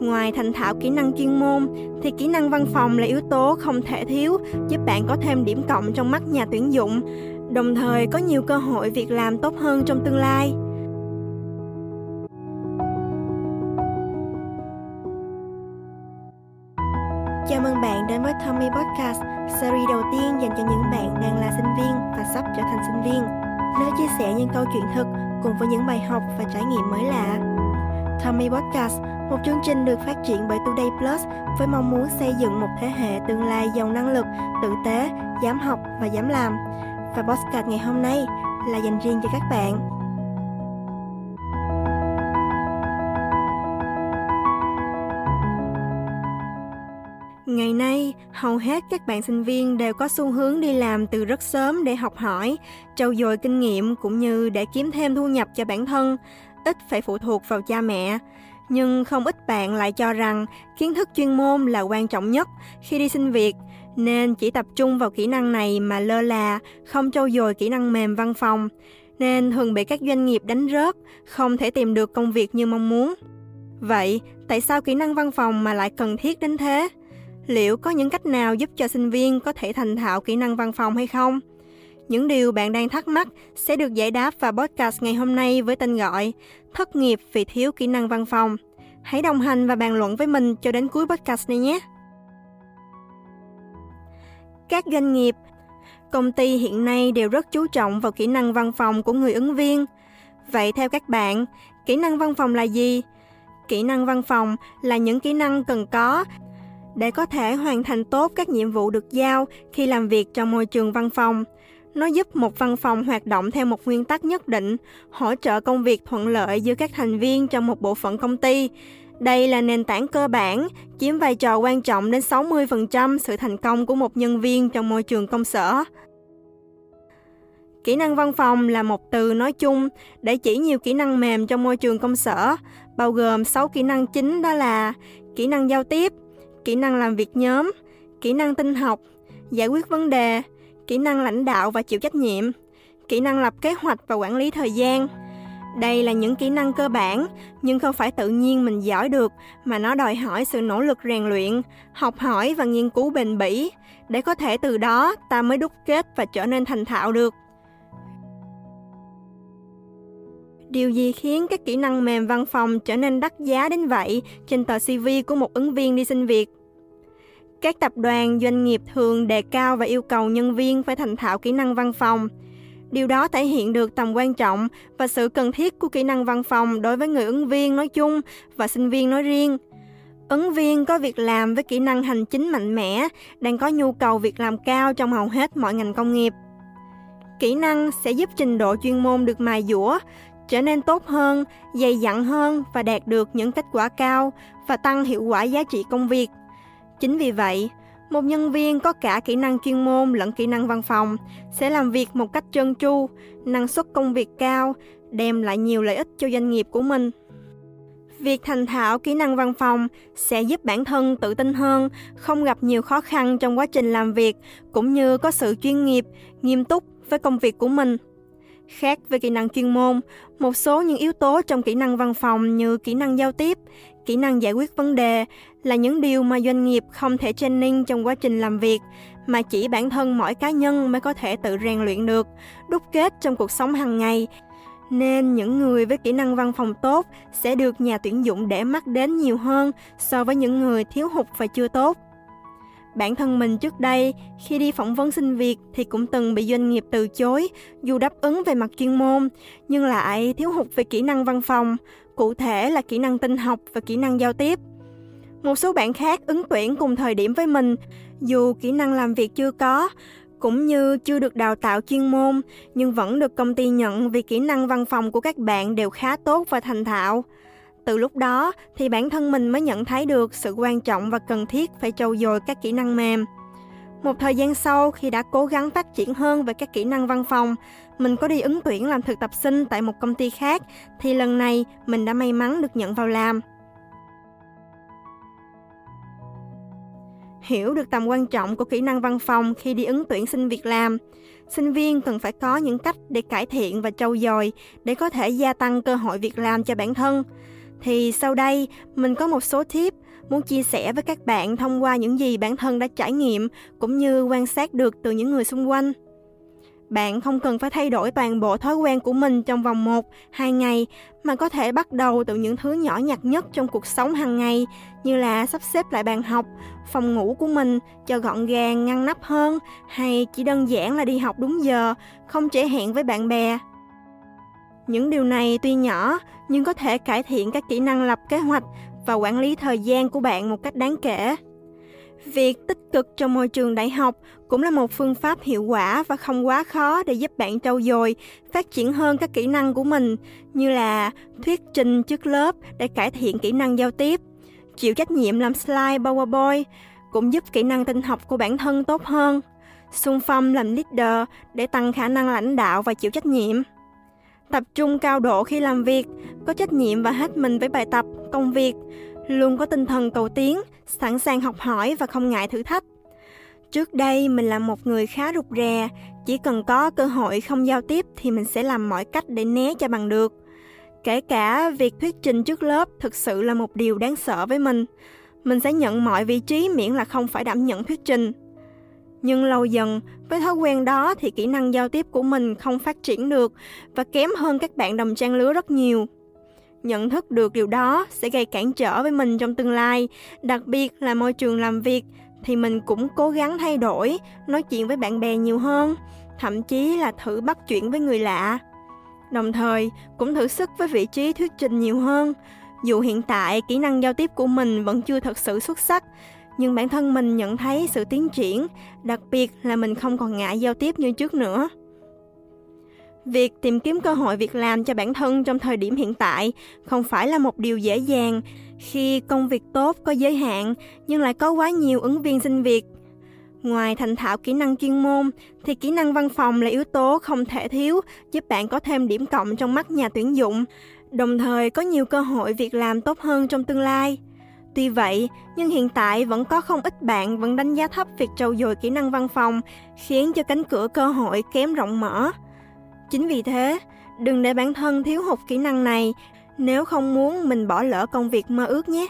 Ngoài thành thạo kỹ năng chuyên môn thì kỹ năng văn phòng là yếu tố không thể thiếu giúp bạn có thêm điểm cộng trong mắt nhà tuyển dụng, đồng thời có nhiều cơ hội việc làm tốt hơn trong tương lai. Chào mừng bạn đến với Tommy Podcast, series đầu tiên dành cho những bạn đang là sinh viên và sắp trở thành sinh viên, nơi chia sẻ những câu chuyện thực cùng với những bài học và trải nghiệm mới lạ. Tommy Podcast, một chương trình được phát triển bởi Today Plus với mong muốn xây dựng một thế hệ tương lai giàu năng lực, tử tế, dám học và dám làm. Và podcast ngày hôm nay là dành riêng cho các bạn. Ngày nay, hầu hết các bạn sinh viên đều có xu hướng đi làm từ rất sớm để học hỏi, trau dồi kinh nghiệm cũng như để kiếm thêm thu nhập cho bản thân, ít phải phụ thuộc vào cha mẹ. Nhưng không ít bạn lại cho rằng kiến thức chuyên môn là quan trọng nhất khi đi xin việc, nên chỉ tập trung vào kỹ năng này mà lơ là, không trau dồi kỹ năng mềm văn phòng, nên thường bị các doanh nghiệp đánh rớt, không thể tìm được công việc như mong muốn. Vậy, tại sao kỹ năng văn phòng mà lại cần thiết đến thế? liệu có những cách nào giúp cho sinh viên có thể thành thạo kỹ năng văn phòng hay không? Những điều bạn đang thắc mắc sẽ được giải đáp vào podcast ngày hôm nay với tên gọi Thất nghiệp vì thiếu kỹ năng văn phòng. Hãy đồng hành và bàn luận với mình cho đến cuối podcast này nhé. Các doanh nghiệp, công ty hiện nay đều rất chú trọng vào kỹ năng văn phòng của người ứng viên. Vậy theo các bạn, kỹ năng văn phòng là gì? Kỹ năng văn phòng là những kỹ năng cần có để có thể hoàn thành tốt các nhiệm vụ được giao khi làm việc trong môi trường văn phòng. Nó giúp một văn phòng hoạt động theo một nguyên tắc nhất định, hỗ trợ công việc thuận lợi giữa các thành viên trong một bộ phận công ty. Đây là nền tảng cơ bản, chiếm vai trò quan trọng đến 60% sự thành công của một nhân viên trong môi trường công sở. Kỹ năng văn phòng là một từ nói chung để chỉ nhiều kỹ năng mềm trong môi trường công sở, bao gồm 6 kỹ năng chính đó là kỹ năng giao tiếp, kỹ năng làm việc nhóm, kỹ năng tinh học, giải quyết vấn đề, kỹ năng lãnh đạo và chịu trách nhiệm, kỹ năng lập kế hoạch và quản lý thời gian. Đây là những kỹ năng cơ bản, nhưng không phải tự nhiên mình giỏi được mà nó đòi hỏi sự nỗ lực rèn luyện, học hỏi và nghiên cứu bền bỉ để có thể từ đó ta mới đúc kết và trở nên thành thạo được. Điều gì khiến các kỹ năng mềm văn phòng trở nên đắt giá đến vậy trên tờ CV của một ứng viên đi xin việc? Các tập đoàn, doanh nghiệp thường đề cao và yêu cầu nhân viên phải thành thạo kỹ năng văn phòng. Điều đó thể hiện được tầm quan trọng và sự cần thiết của kỹ năng văn phòng đối với người ứng viên nói chung và sinh viên nói riêng. Ứng viên có việc làm với kỹ năng hành chính mạnh mẽ, đang có nhu cầu việc làm cao trong hầu hết mọi ngành công nghiệp. Kỹ năng sẽ giúp trình độ chuyên môn được mài dũa, trở nên tốt hơn, dày dặn hơn và đạt được những kết quả cao và tăng hiệu quả giá trị công việc. Chính vì vậy, một nhân viên có cả kỹ năng chuyên môn lẫn kỹ năng văn phòng sẽ làm việc một cách trơn tru, năng suất công việc cao, đem lại nhiều lợi ích cho doanh nghiệp của mình. Việc thành thạo kỹ năng văn phòng sẽ giúp bản thân tự tin hơn, không gặp nhiều khó khăn trong quá trình làm việc cũng như có sự chuyên nghiệp, nghiêm túc với công việc của mình. Khác với kỹ năng chuyên môn, một số những yếu tố trong kỹ năng văn phòng như kỹ năng giao tiếp, kỹ năng giải quyết vấn đề là những điều mà doanh nghiệp không thể training trong quá trình làm việc mà chỉ bản thân mỗi cá nhân mới có thể tự rèn luyện được, đúc kết trong cuộc sống hàng ngày. Nên những người với kỹ năng văn phòng tốt sẽ được nhà tuyển dụng để mắt đến nhiều hơn so với những người thiếu hụt và chưa tốt. Bản thân mình trước đây, khi đi phỏng vấn xin việc thì cũng từng bị doanh nghiệp từ chối, dù đáp ứng về mặt chuyên môn, nhưng lại thiếu hụt về kỹ năng văn phòng, cụ thể là kỹ năng tinh học và kỹ năng giao tiếp. Một số bạn khác ứng tuyển cùng thời điểm với mình, dù kỹ năng làm việc chưa có, cũng như chưa được đào tạo chuyên môn, nhưng vẫn được công ty nhận vì kỹ năng văn phòng của các bạn đều khá tốt và thành thạo. Từ lúc đó thì bản thân mình mới nhận thấy được sự quan trọng và cần thiết phải trau dồi các kỹ năng mềm. Một thời gian sau khi đã cố gắng phát triển hơn về các kỹ năng văn phòng, mình có đi ứng tuyển làm thực tập sinh tại một công ty khác thì lần này mình đã may mắn được nhận vào làm. Hiểu được tầm quan trọng của kỹ năng văn phòng khi đi ứng tuyển xin việc làm, sinh viên cần phải có những cách để cải thiện và trau dồi để có thể gia tăng cơ hội việc làm cho bản thân thì sau đây mình có một số tip muốn chia sẻ với các bạn thông qua những gì bản thân đã trải nghiệm cũng như quan sát được từ những người xung quanh. Bạn không cần phải thay đổi toàn bộ thói quen của mình trong vòng 1, 2 ngày mà có thể bắt đầu từ những thứ nhỏ nhặt nhất trong cuộc sống hàng ngày như là sắp xếp lại bàn học, phòng ngủ của mình cho gọn gàng, ngăn nắp hơn hay chỉ đơn giản là đi học đúng giờ, không trễ hẹn với bạn bè. Những điều này tuy nhỏ nhưng có thể cải thiện các kỹ năng lập kế hoạch và quản lý thời gian của bạn một cách đáng kể. Việc tích cực trong môi trường đại học cũng là một phương pháp hiệu quả và không quá khó để giúp bạn trau dồi, phát triển hơn các kỹ năng của mình như là thuyết trình trước lớp để cải thiện kỹ năng giao tiếp, chịu trách nhiệm làm slide PowerPoint cũng giúp kỹ năng tinh học của bản thân tốt hơn, xung phong làm leader để tăng khả năng lãnh đạo và chịu trách nhiệm. Tập trung cao độ khi làm việc, có trách nhiệm và hết mình với bài tập, công việc, luôn có tinh thần cầu tiến, sẵn sàng học hỏi và không ngại thử thách. Trước đây mình là một người khá rụt rè, chỉ cần có cơ hội không giao tiếp thì mình sẽ làm mọi cách để né cho bằng được. Kể cả việc thuyết trình trước lớp thực sự là một điều đáng sợ với mình. Mình sẽ nhận mọi vị trí miễn là không phải đảm nhận thuyết trình. Nhưng lâu dần, với thói quen đó thì kỹ năng giao tiếp của mình không phát triển được và kém hơn các bạn đồng trang lứa rất nhiều. Nhận thức được điều đó sẽ gây cản trở với mình trong tương lai, đặc biệt là môi trường làm việc thì mình cũng cố gắng thay đổi, nói chuyện với bạn bè nhiều hơn, thậm chí là thử bắt chuyện với người lạ. Đồng thời, cũng thử sức với vị trí thuyết trình nhiều hơn. Dù hiện tại kỹ năng giao tiếp của mình vẫn chưa thật sự xuất sắc, nhưng bản thân mình nhận thấy sự tiến triển, đặc biệt là mình không còn ngại giao tiếp như trước nữa. Việc tìm kiếm cơ hội việc làm cho bản thân trong thời điểm hiện tại không phải là một điều dễ dàng khi công việc tốt có giới hạn nhưng lại có quá nhiều ứng viên xin việc. Ngoài thành thạo kỹ năng chuyên môn thì kỹ năng văn phòng là yếu tố không thể thiếu giúp bạn có thêm điểm cộng trong mắt nhà tuyển dụng, đồng thời có nhiều cơ hội việc làm tốt hơn trong tương lai. Tuy vậy, nhưng hiện tại vẫn có không ít bạn vẫn đánh giá thấp việc trau dồi kỹ năng văn phòng, khiến cho cánh cửa cơ hội kém rộng mở. Chính vì thế, đừng để bản thân thiếu hụt kỹ năng này nếu không muốn mình bỏ lỡ công việc mơ ước nhé.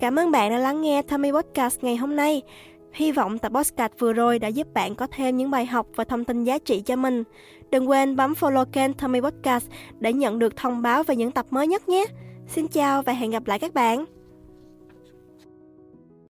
Cảm ơn bạn đã lắng nghe Tommy Podcast ngày hôm nay. Hy vọng tập podcast vừa rồi đã giúp bạn có thêm những bài học và thông tin giá trị cho mình. Đừng quên bấm follow kênh Tommy Podcast để nhận được thông báo về những tập mới nhất nhé. Xin chào và hẹn gặp lại các bạn.